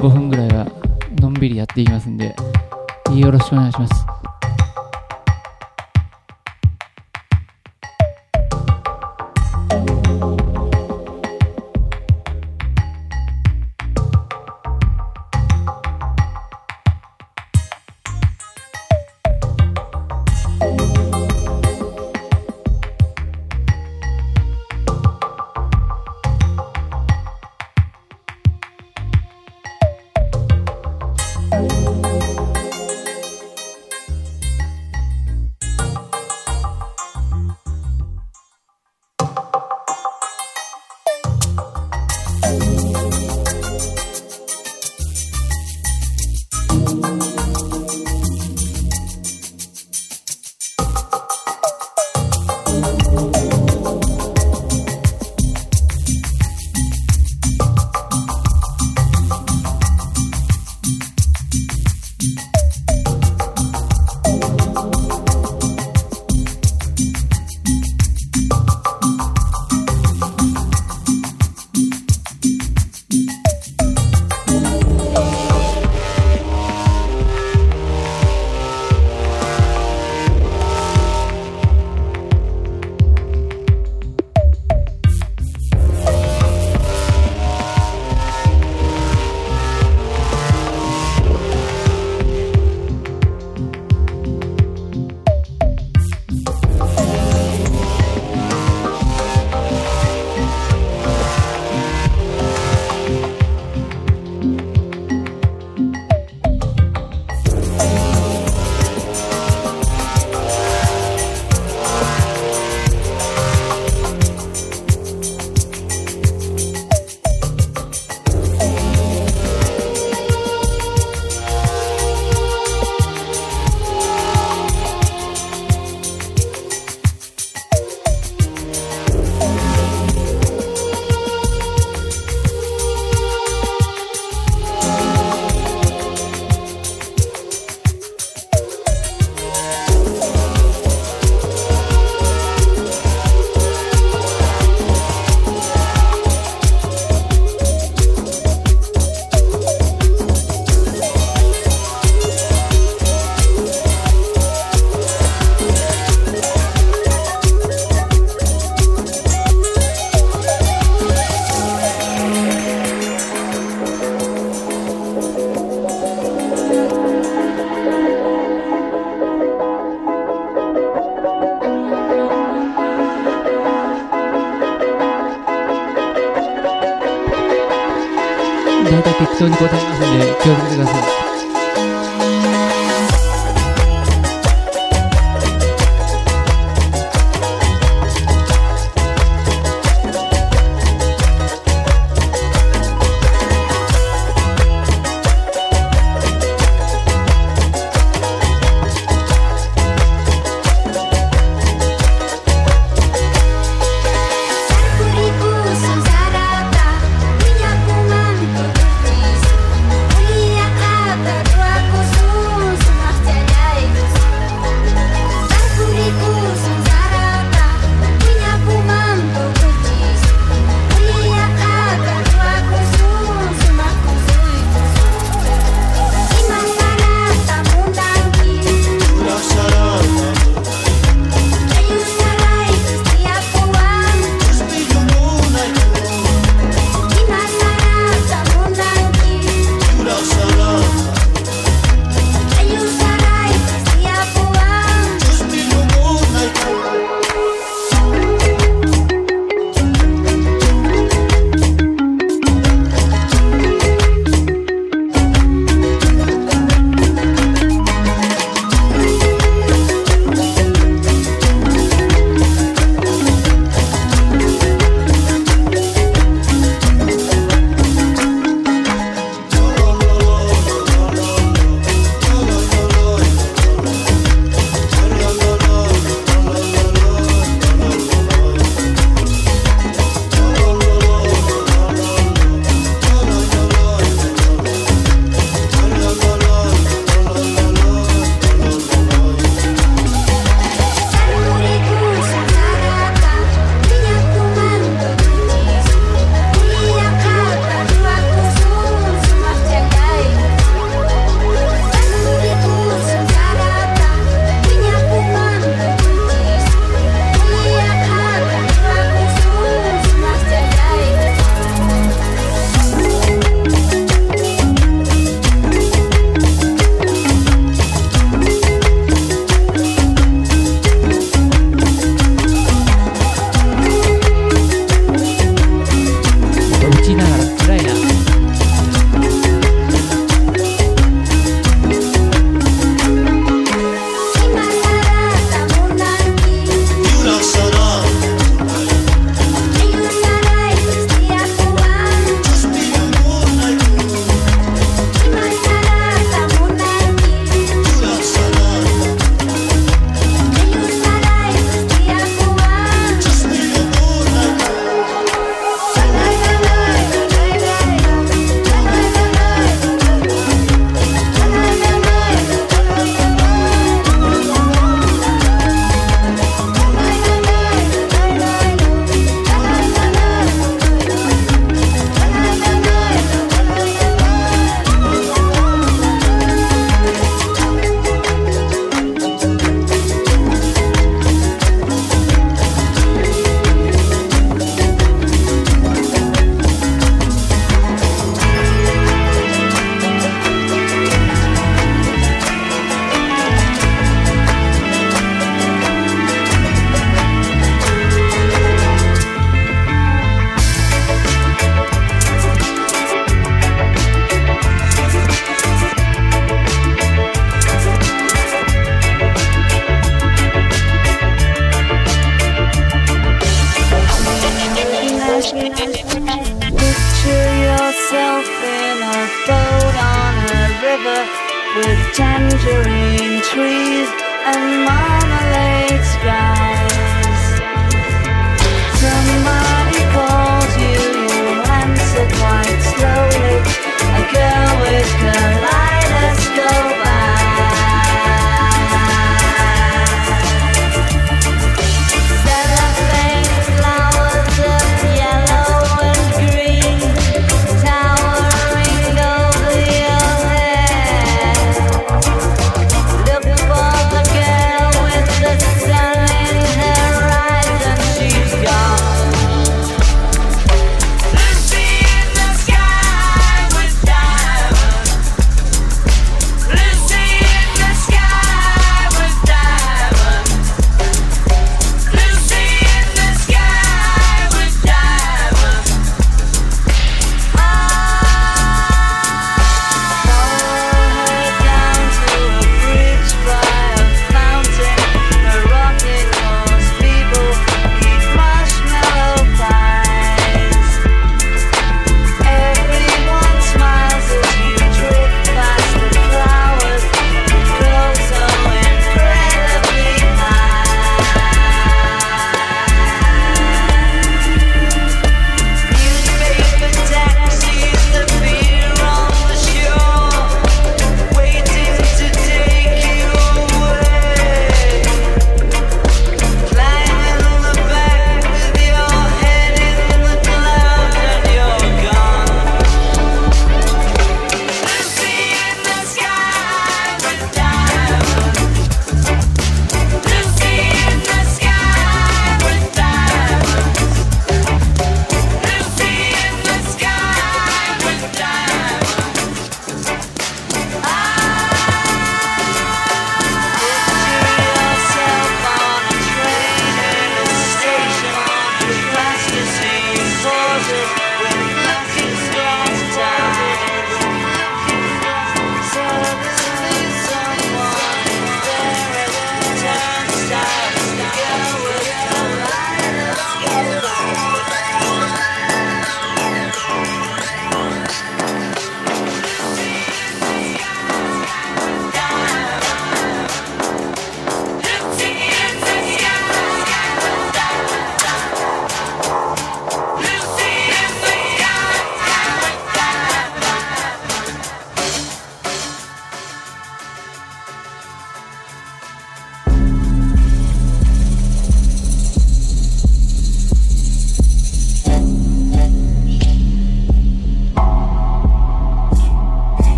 즐거운 거래.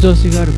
otro cigarro.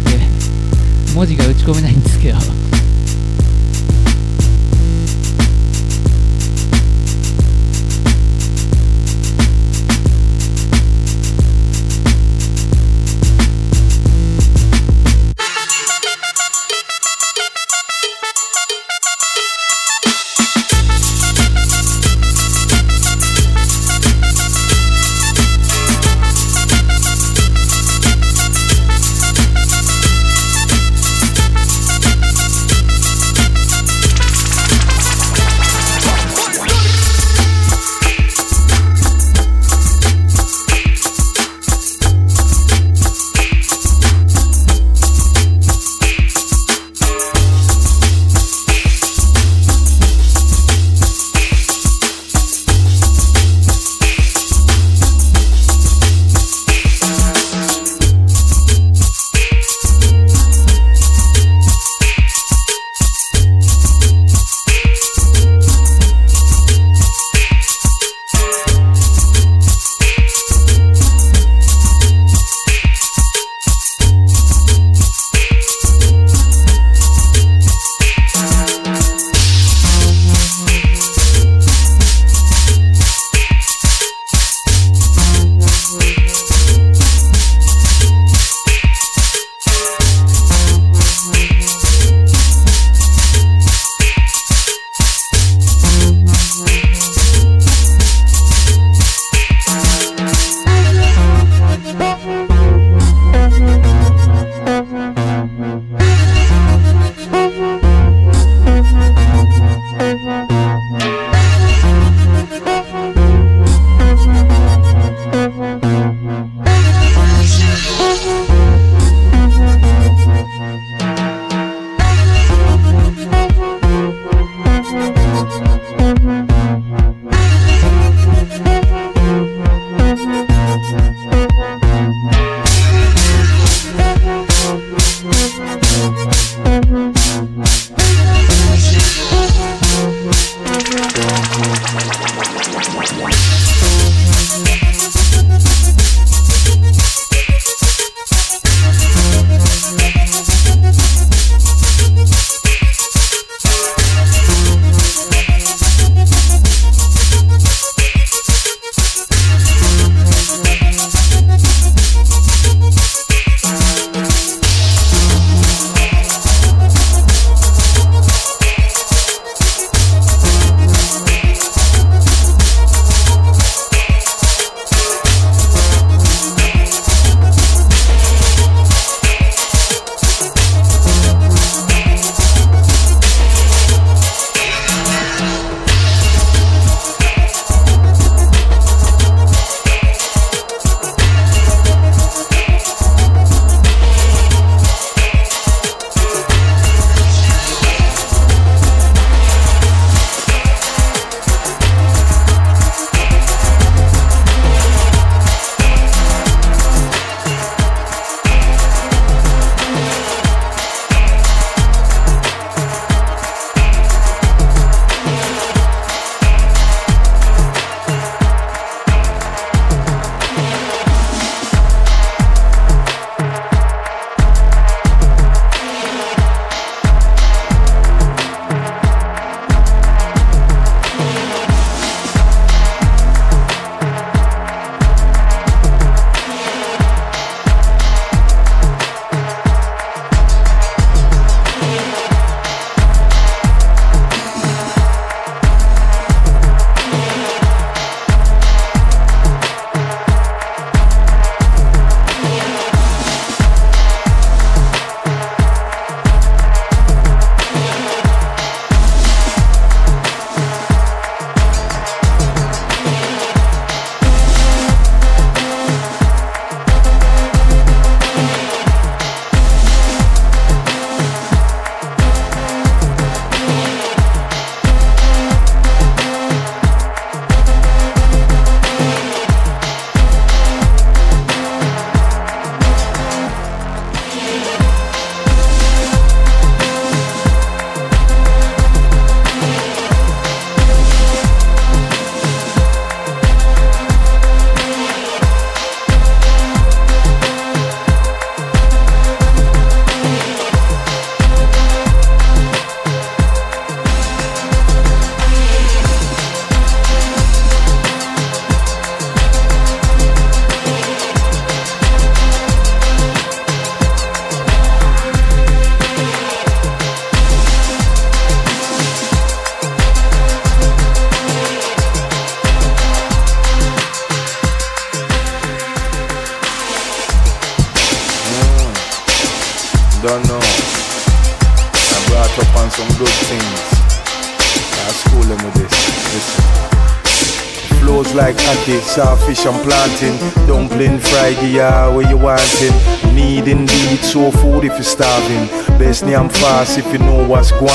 Yeah, where you want it. Need indeed soul food if you're starving. Best name fast if you know what's going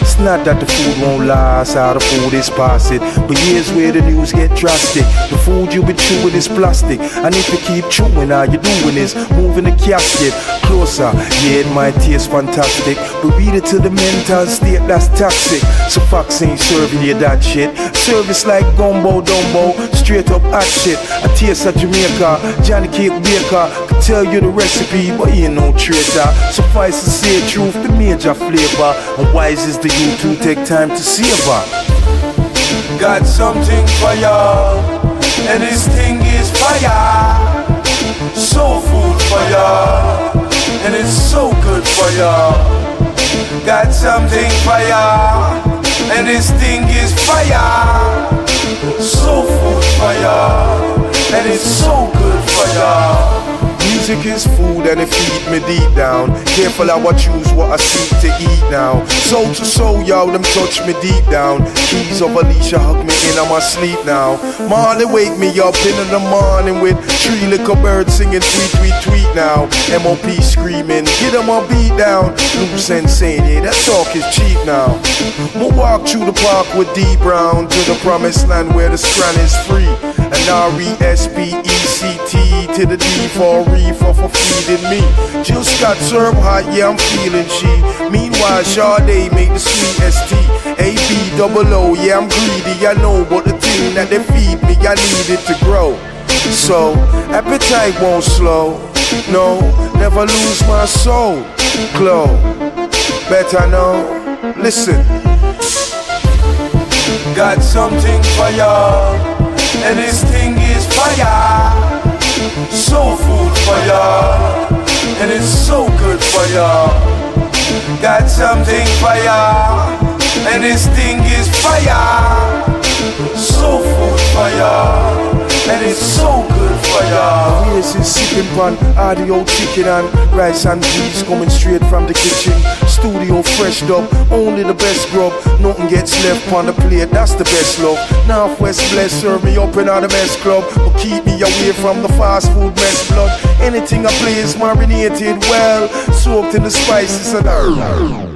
It's not that the food won't last, how the food is passing. But here's where the news get drastic. The food you be chewing is plastic. And if you keep chewing, all you doing is moving the casket closer. Yeah, it might taste fantastic. But read it to the mental state that's toxic. So Fox ain't serving you that shit. Service like gumbo, don't straight up hot shit. A taste of Jamaica, Johnny Cake Baker. Could tell you the recipe, but you ain't no traitor. Suffice to say truth, the major flavor. And wise is the youth who take time to savor. Got something for y'all, and this thing is fire. Soul food for y'all, and it's so good for ya. Got something fire, and this thing is fire. Soulful fire, and it's so good fire. Music is food and it feed me deep down. Careful how I choose what I seek to eat now. Soul to soul, y'all, them touch me deep down. Keys of Alicia hug me in on my sleep now. Marley wake me up in the morning with three little birds singing tweet, tweet, tweet now. MOP screaming, get them on beat down. Loose and saying, yeah, that talk is cheap now. We'll walk through the park with D Brown to the promised land where the strand is free. And R-E-S-P-E-C-T to the D for reefer for feeding me. Just got served hot, yeah, I'm feeling she. Meanwhile, Sade make the sweetest tea. A B double O, yeah, I'm greedy, I know, but the thing that they feed me, I need it to grow. So, appetite won't slow. No, never lose my soul. Glow. Better know. Listen. Got something for y'all, and this thing is fire soul food for y'all, and it's so good for y'all. Got something for y'all, and this thing is fire. Soul food for y'all, and it's so good for y'all. Here's his sipping pan, audio chicken and rice and peas coming straight from the kitchen. Studio freshed up, only the best grub. Nothing gets left on the plate, that's the best love. Northwest bless, serve me up in the best club, but keep me away from the fast food mess blood. Anything I play is marinated well, soaked in the spices and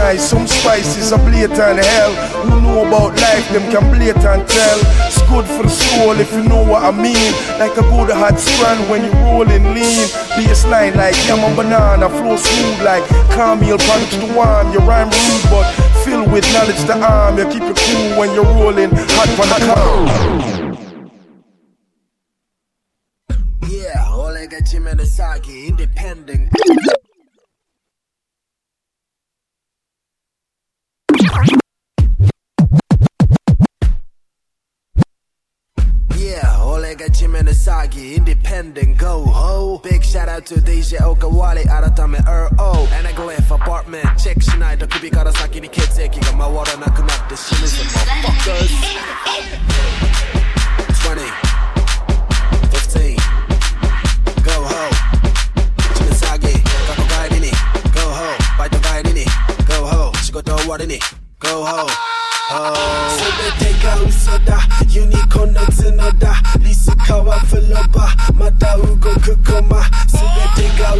nice, some spices are blatant hell. Who know about life, them can blatant tell. It's good for the soul if you know what I mean. Like a good hot strand when you're rolling lean. Baseline like yam and banana, flow smooth like caramel punch the one. Your rhyme rude, but filled with knowledge the arm. You keep it cool when you're rolling hot for the car. Yeah, Oleg Jimenezagi, independent. nigga Jim Inasagi, independent, go ho. Big shout out to DJ Okawari, 改め RO。Anaglyph apartment, チェックしないと首から先に血液が回らなくなって死ぬぜ、motherfuckers。20 enveloppe mata ugo kokoma Sube tenga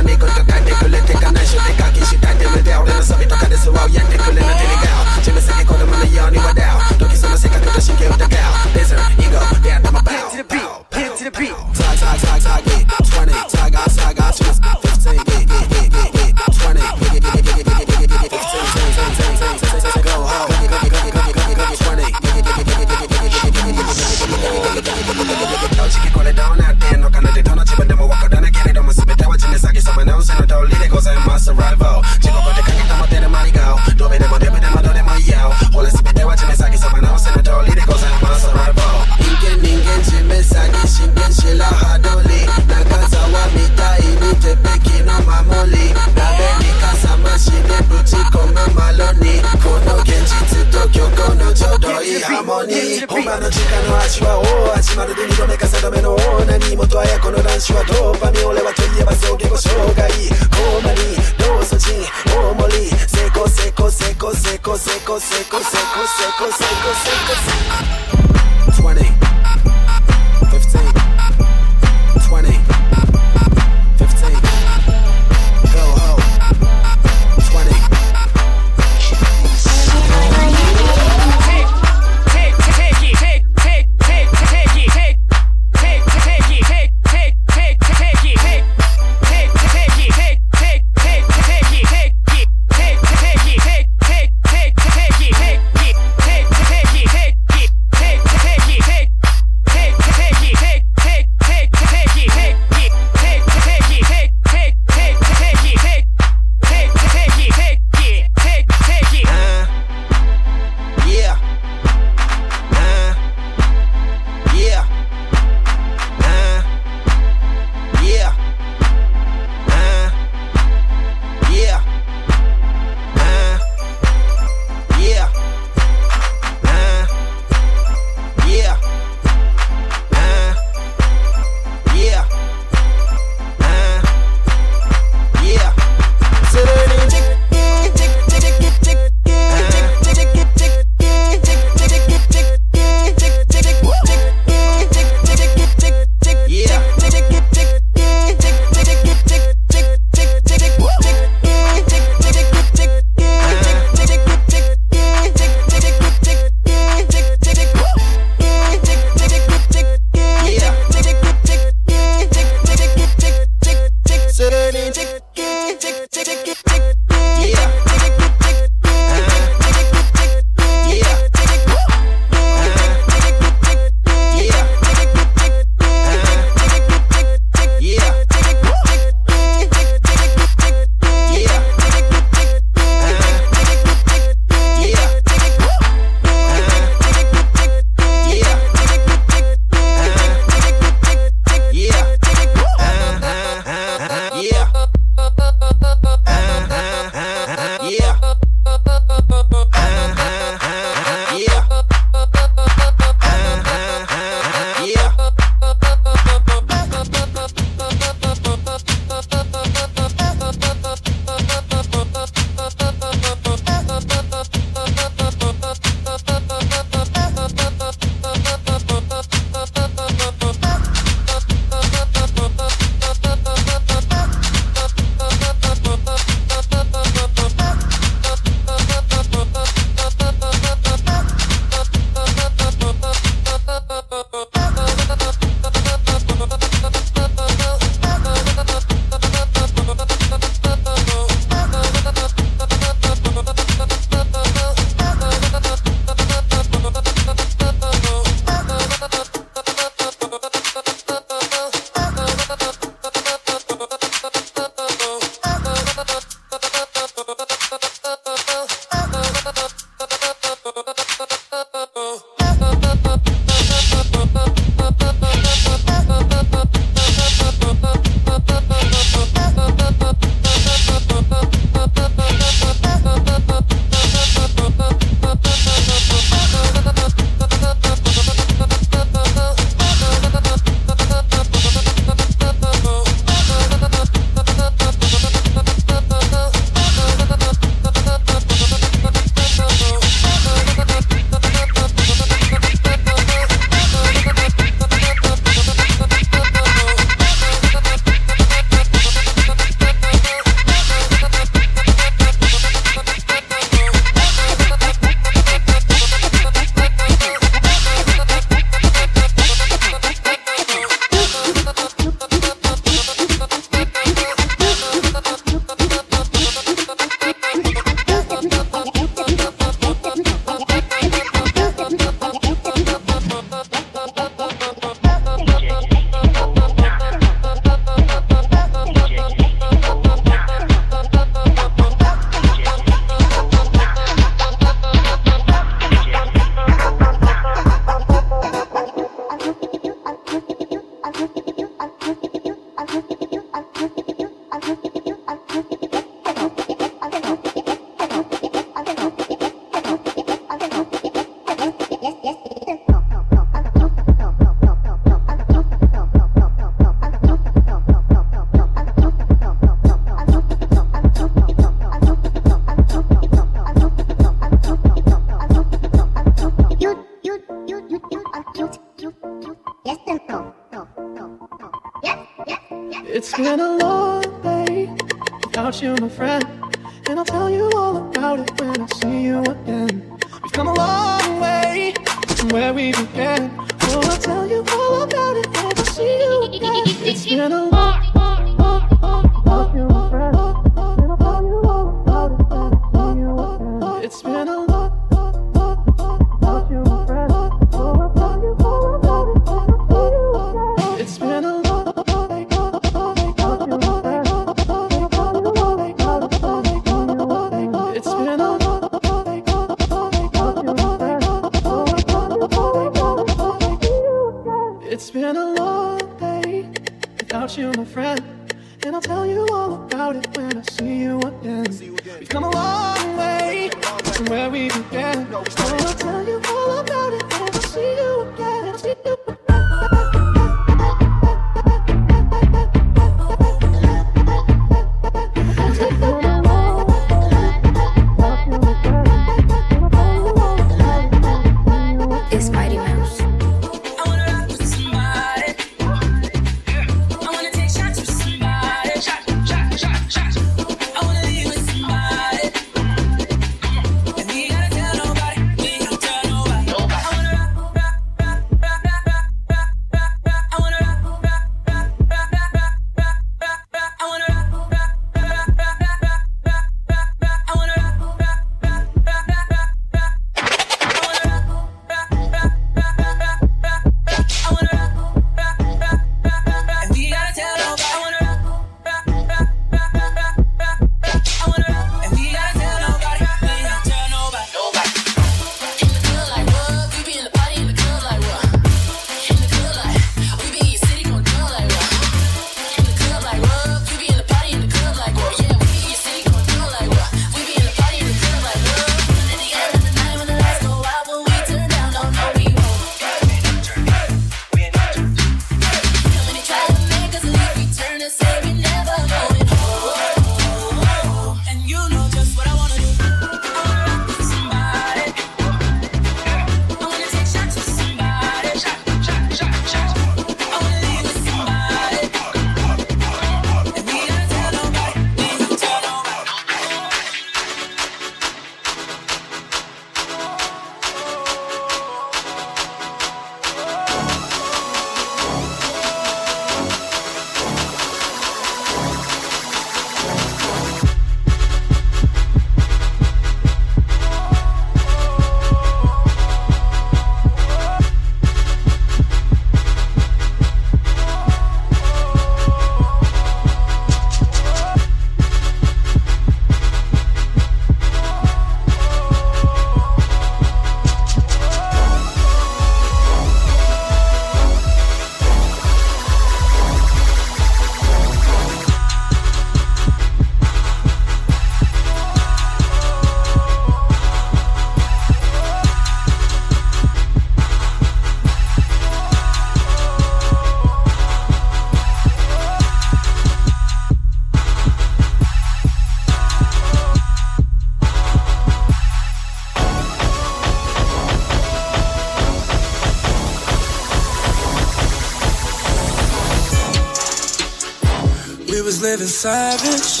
a savage.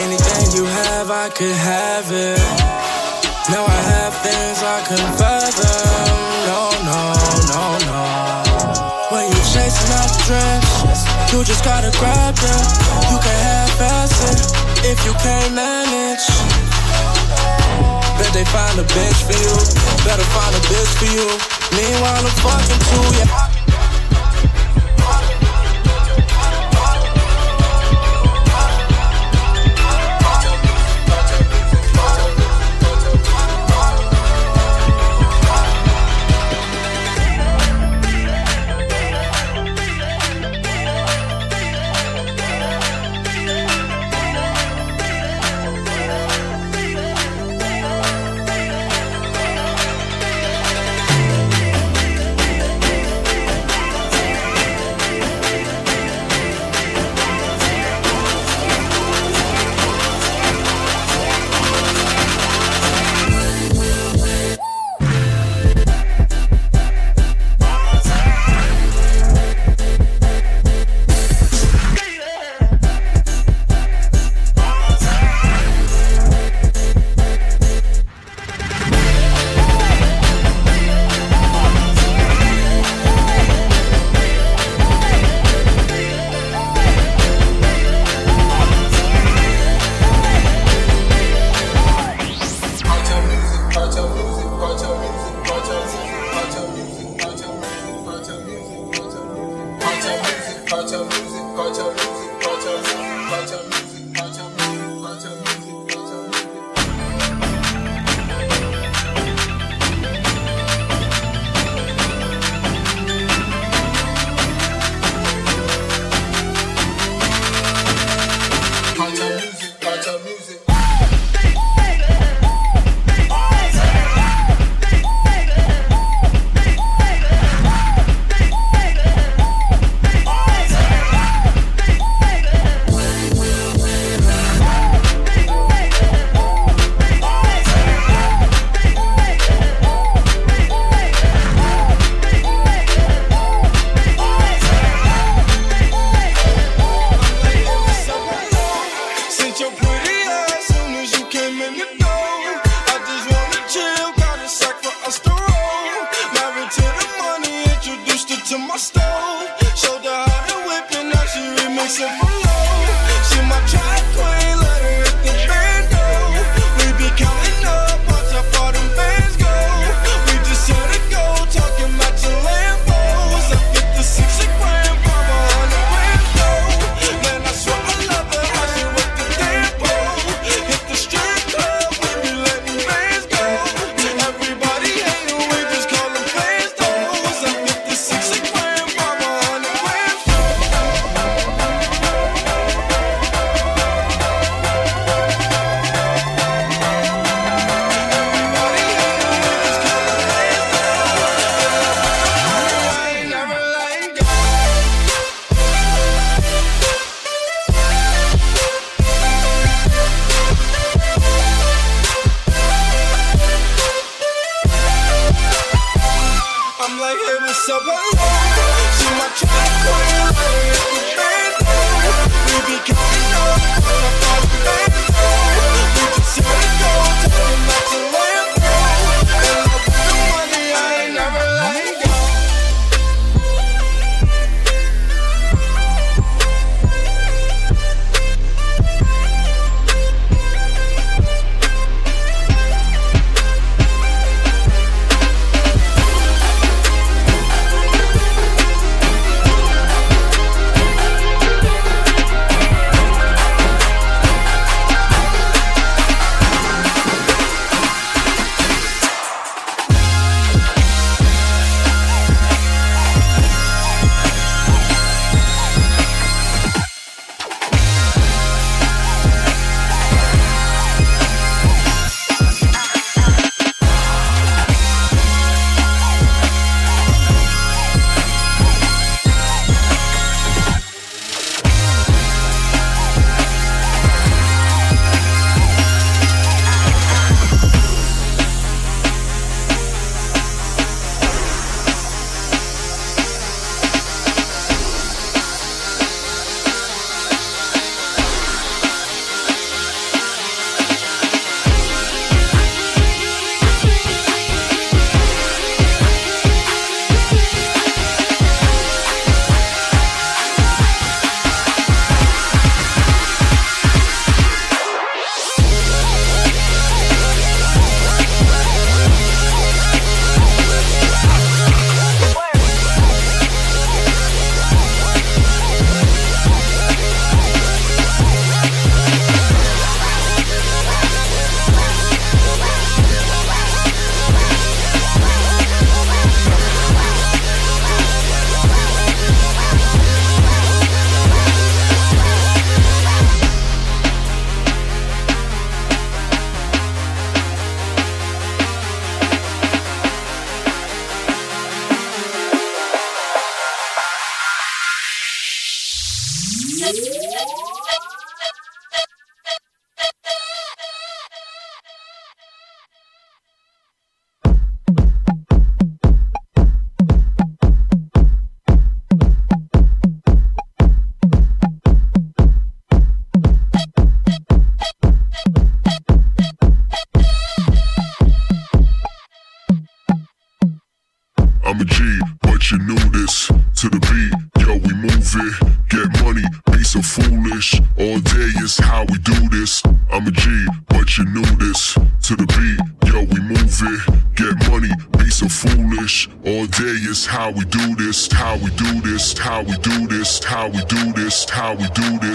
Anything you have, I could have it. Now I have things I couldn't fathom. No, no, no, no. When you're chasing up dreams, you just gotta grab them. You can half-ass it if you can't manage. Bet they find a bitch for you. Better find a bitch for you. Meanwhile, I'm fucking too, yeah.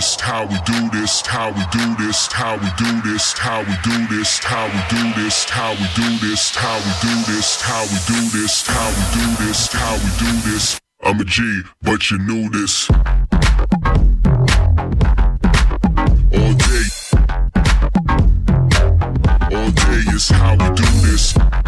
this, how we do this, how we do this, how we do this, how we do this, how we do this, how we do this, how we do this, how we do this, how we do this, how we do this. I'm a G, but you knew this. All day. All day is how we do this.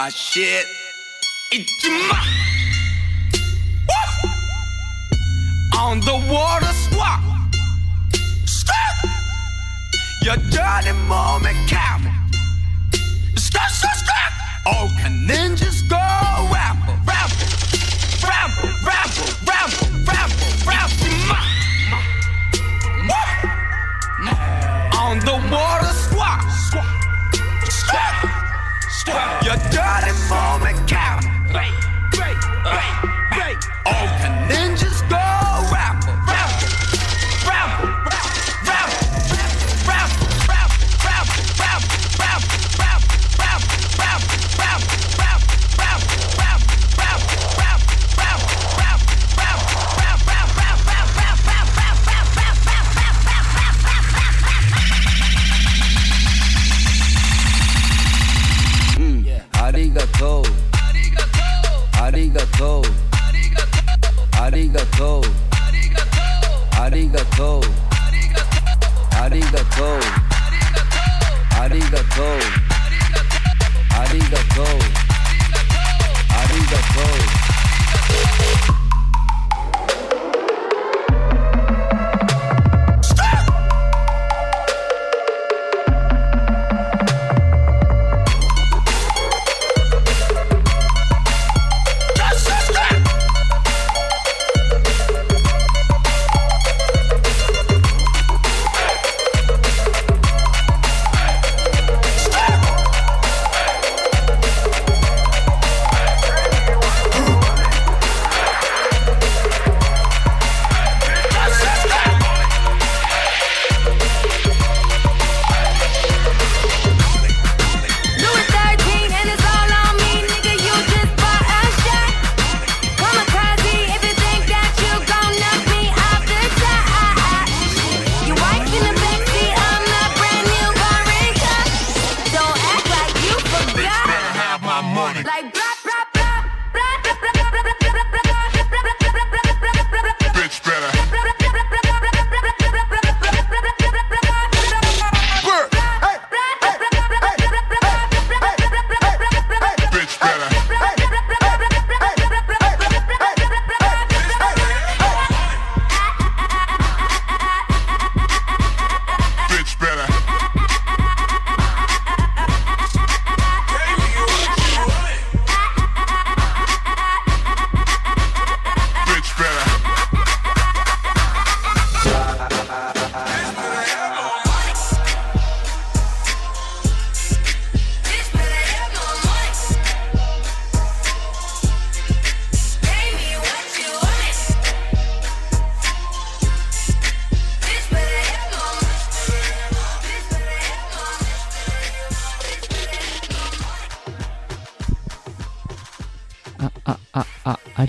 our shit. Ichima. On the water squat. Your dirty moment cabin. Skirt, skirt, skirt. Oh, and then just go rapper, rapper, rapper, rapper, rapper, rapper, rapper. On the water. Your dirty moment count. Wait, wait, wait, Oh. Arigato. Arigato. Arigato. Arigato. Arigato. Arigato. Arigato. Arigato.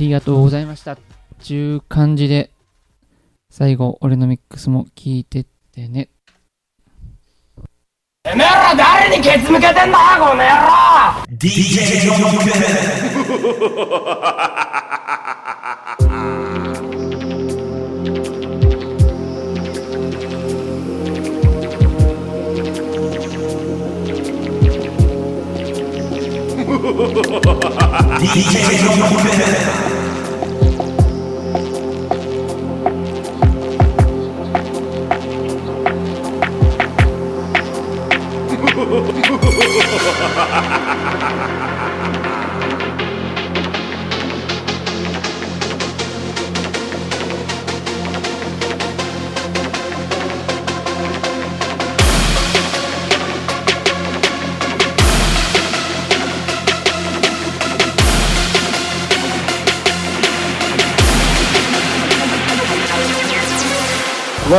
りがとうございました。ちゅう感じで、最後、俺のミックスも聞いてってね。てめえら誰にケツ向けてんだこの野郎 DJ ジョンクお前ら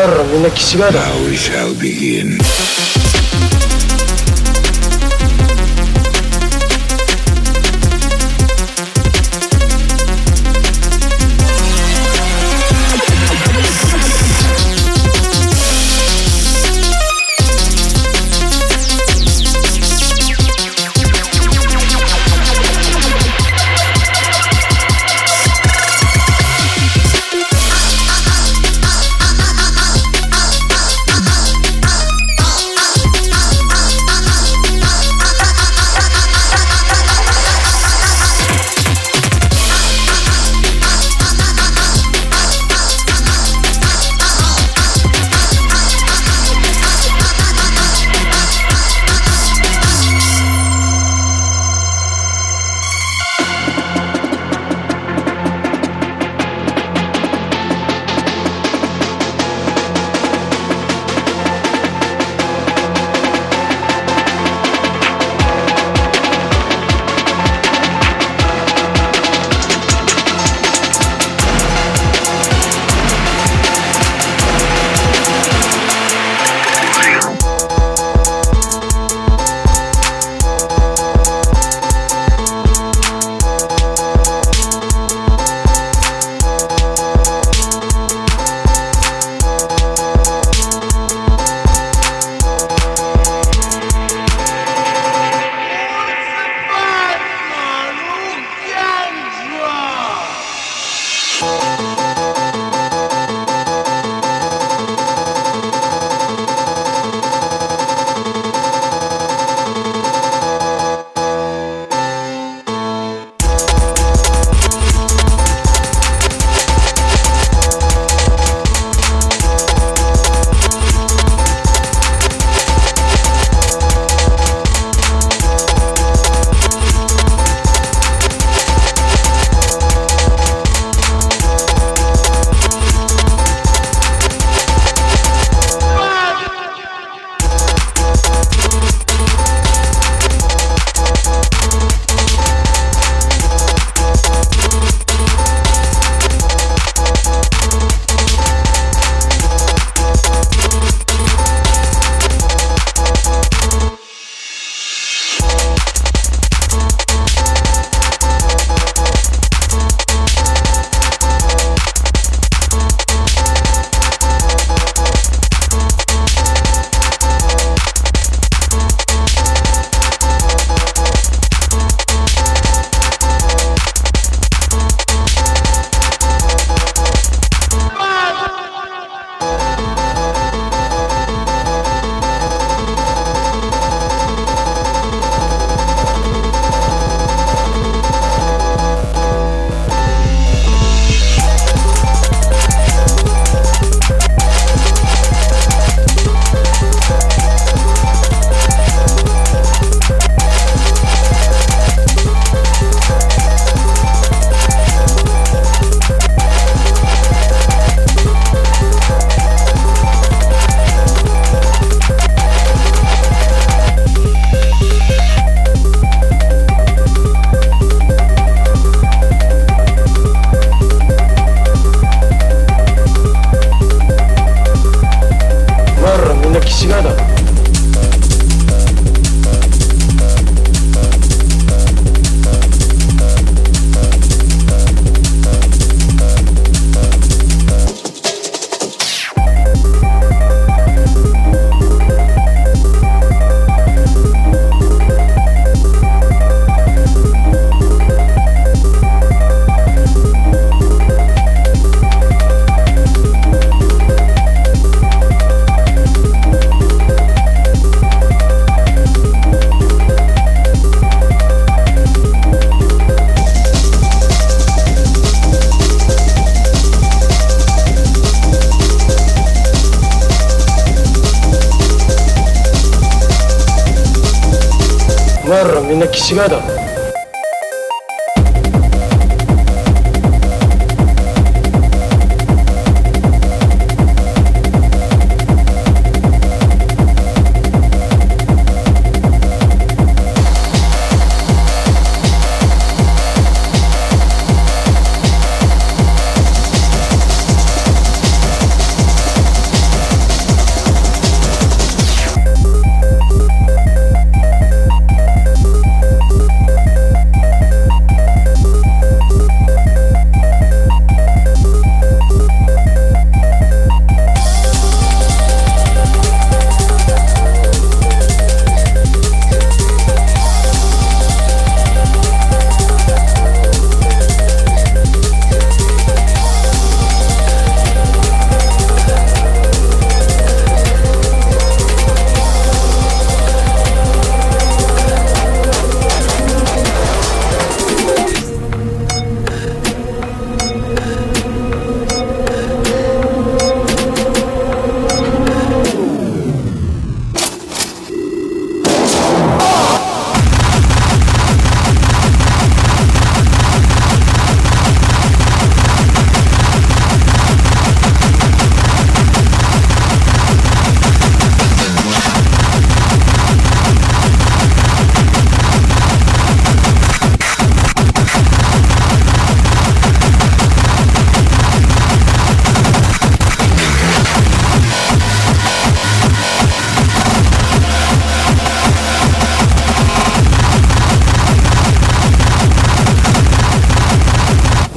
Now we shall begin.「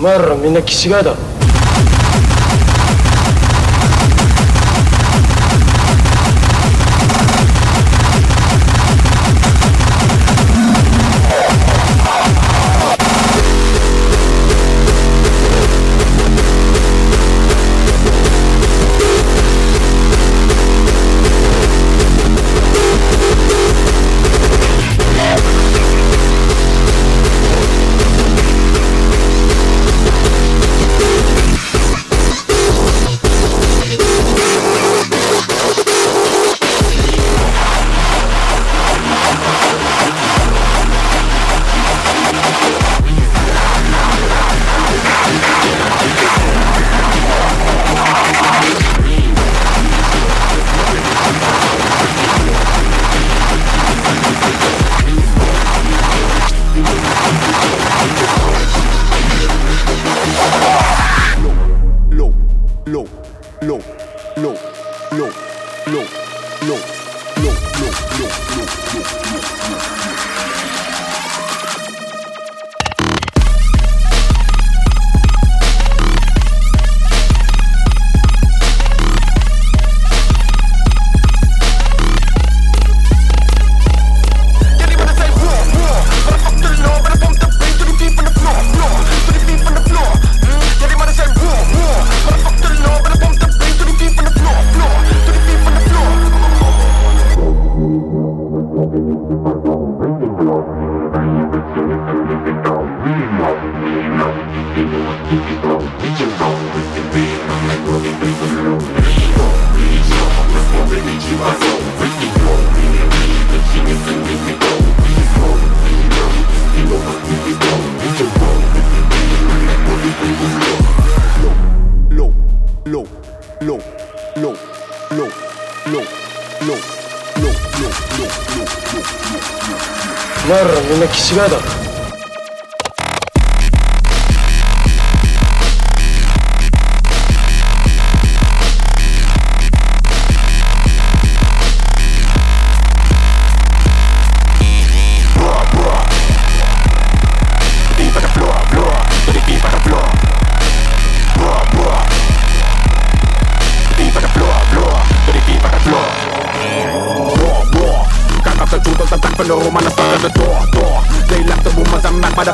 前らみんな気違いだろ。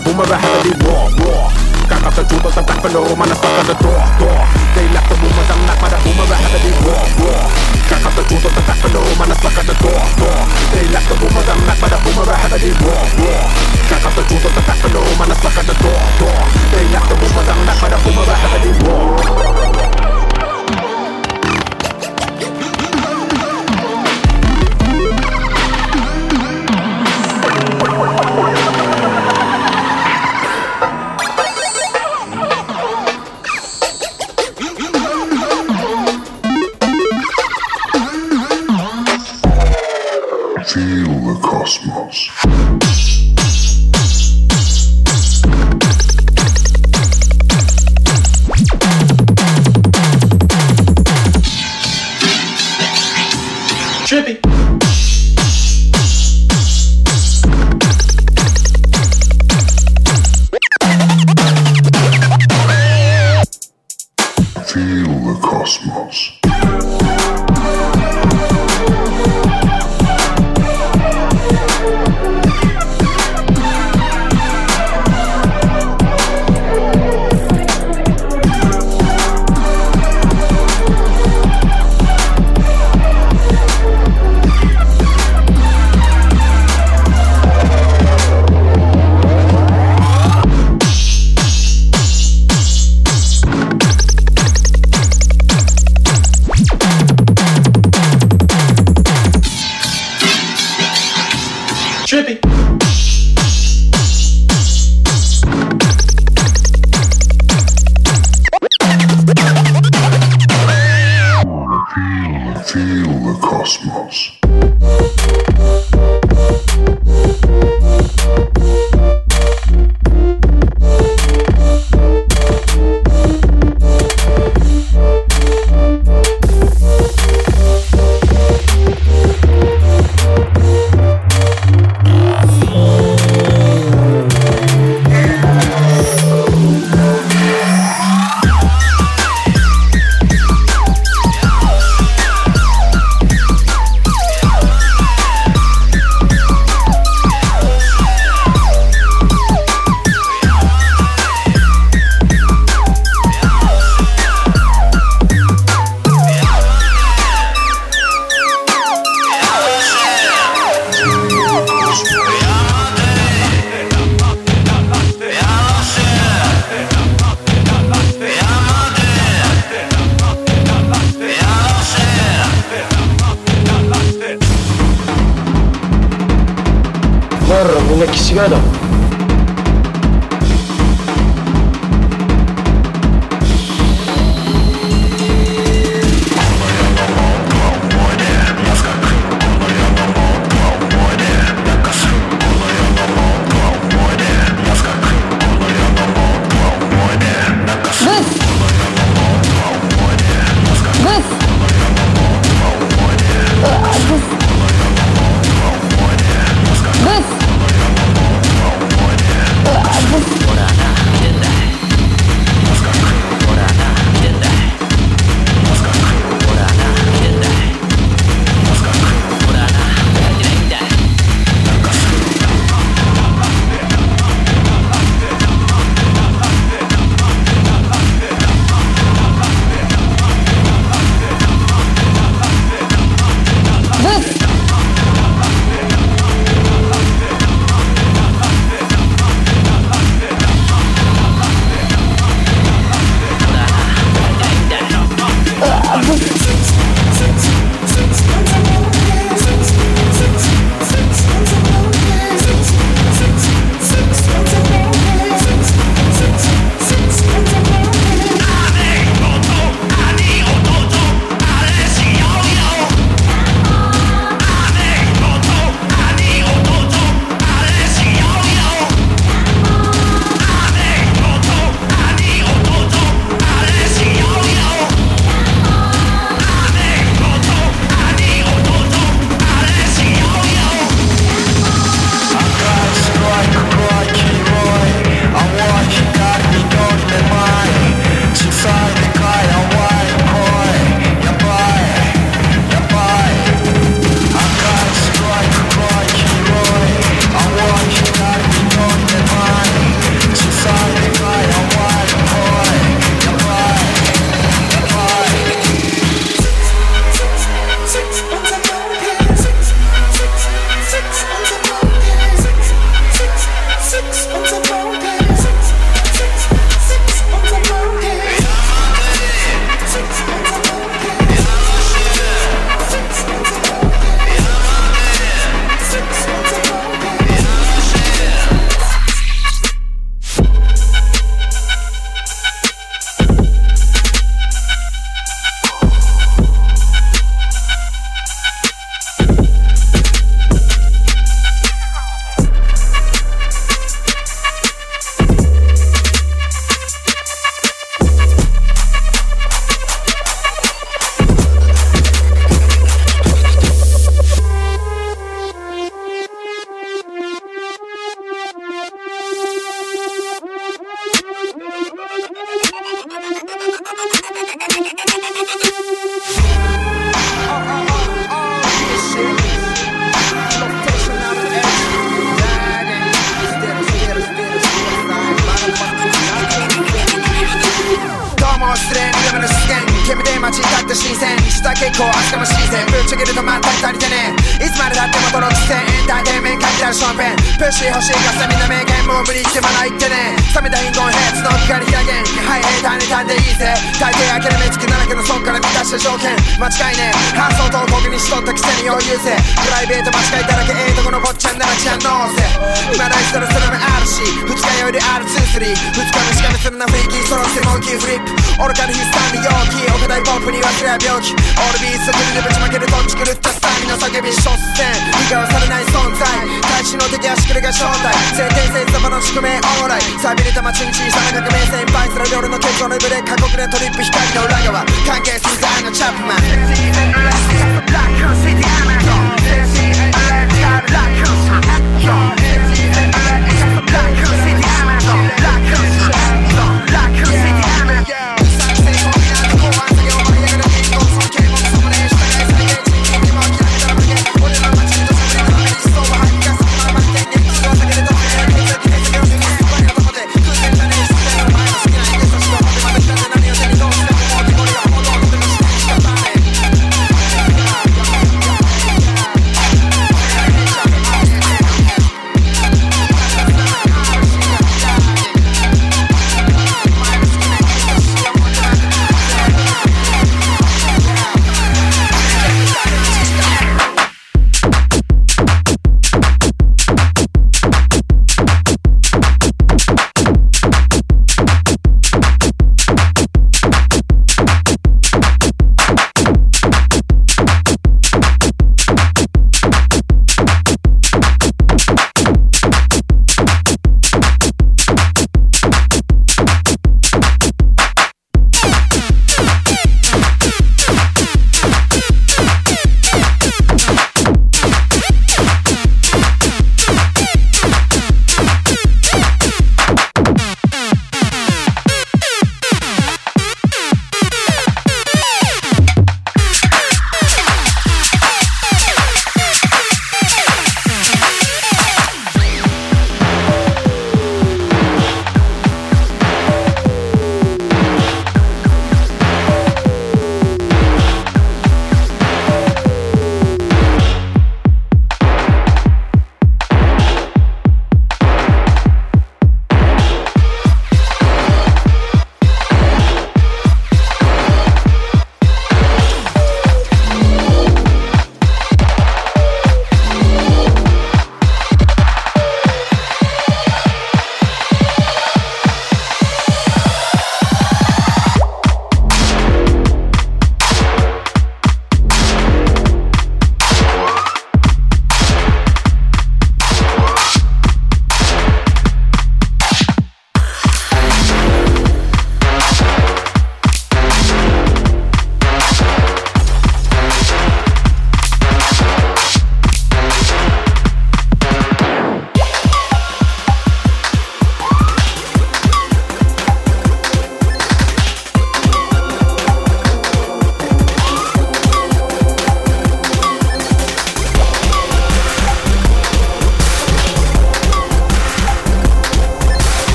الشعب وما بحب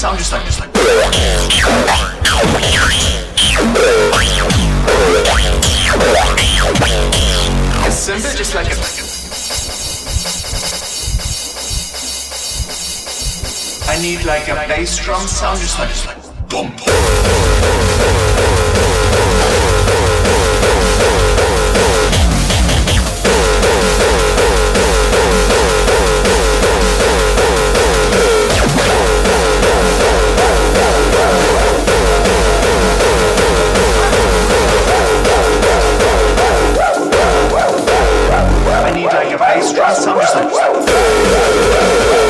sound just like, just like. A cymbal just like a. I need like a bass drum sound just like. I stress. I'm just like.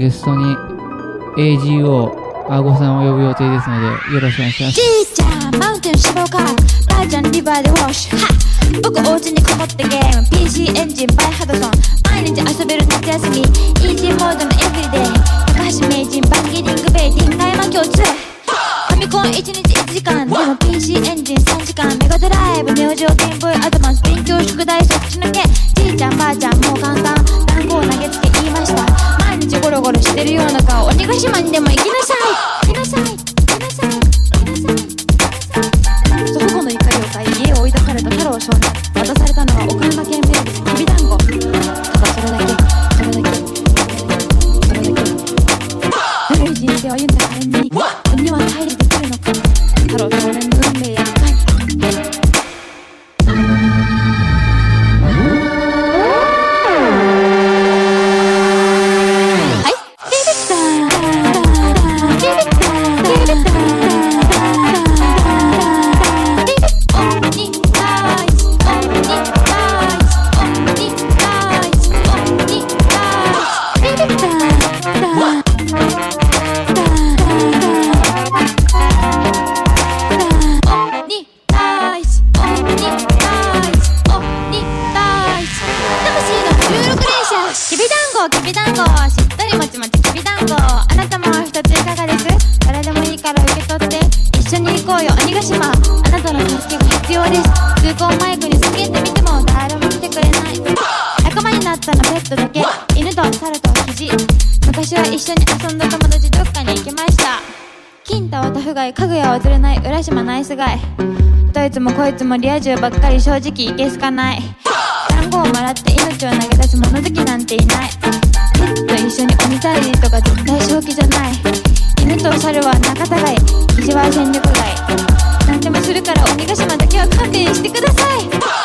ゲストに AGO あごさんを呼ぶ予定ですのでよろしくお願いします。島ナイスガイ。どいつもこいつもリア充ばっかり正直いけすかない。単語をもらって命を投げ出す物好きなんていない。ペッと一緒にお見たりとか絶対正気じゃない。犬と猿は仲違い。意地は戦力外。何でもするから鬼ヶ島だけは勘弁してください。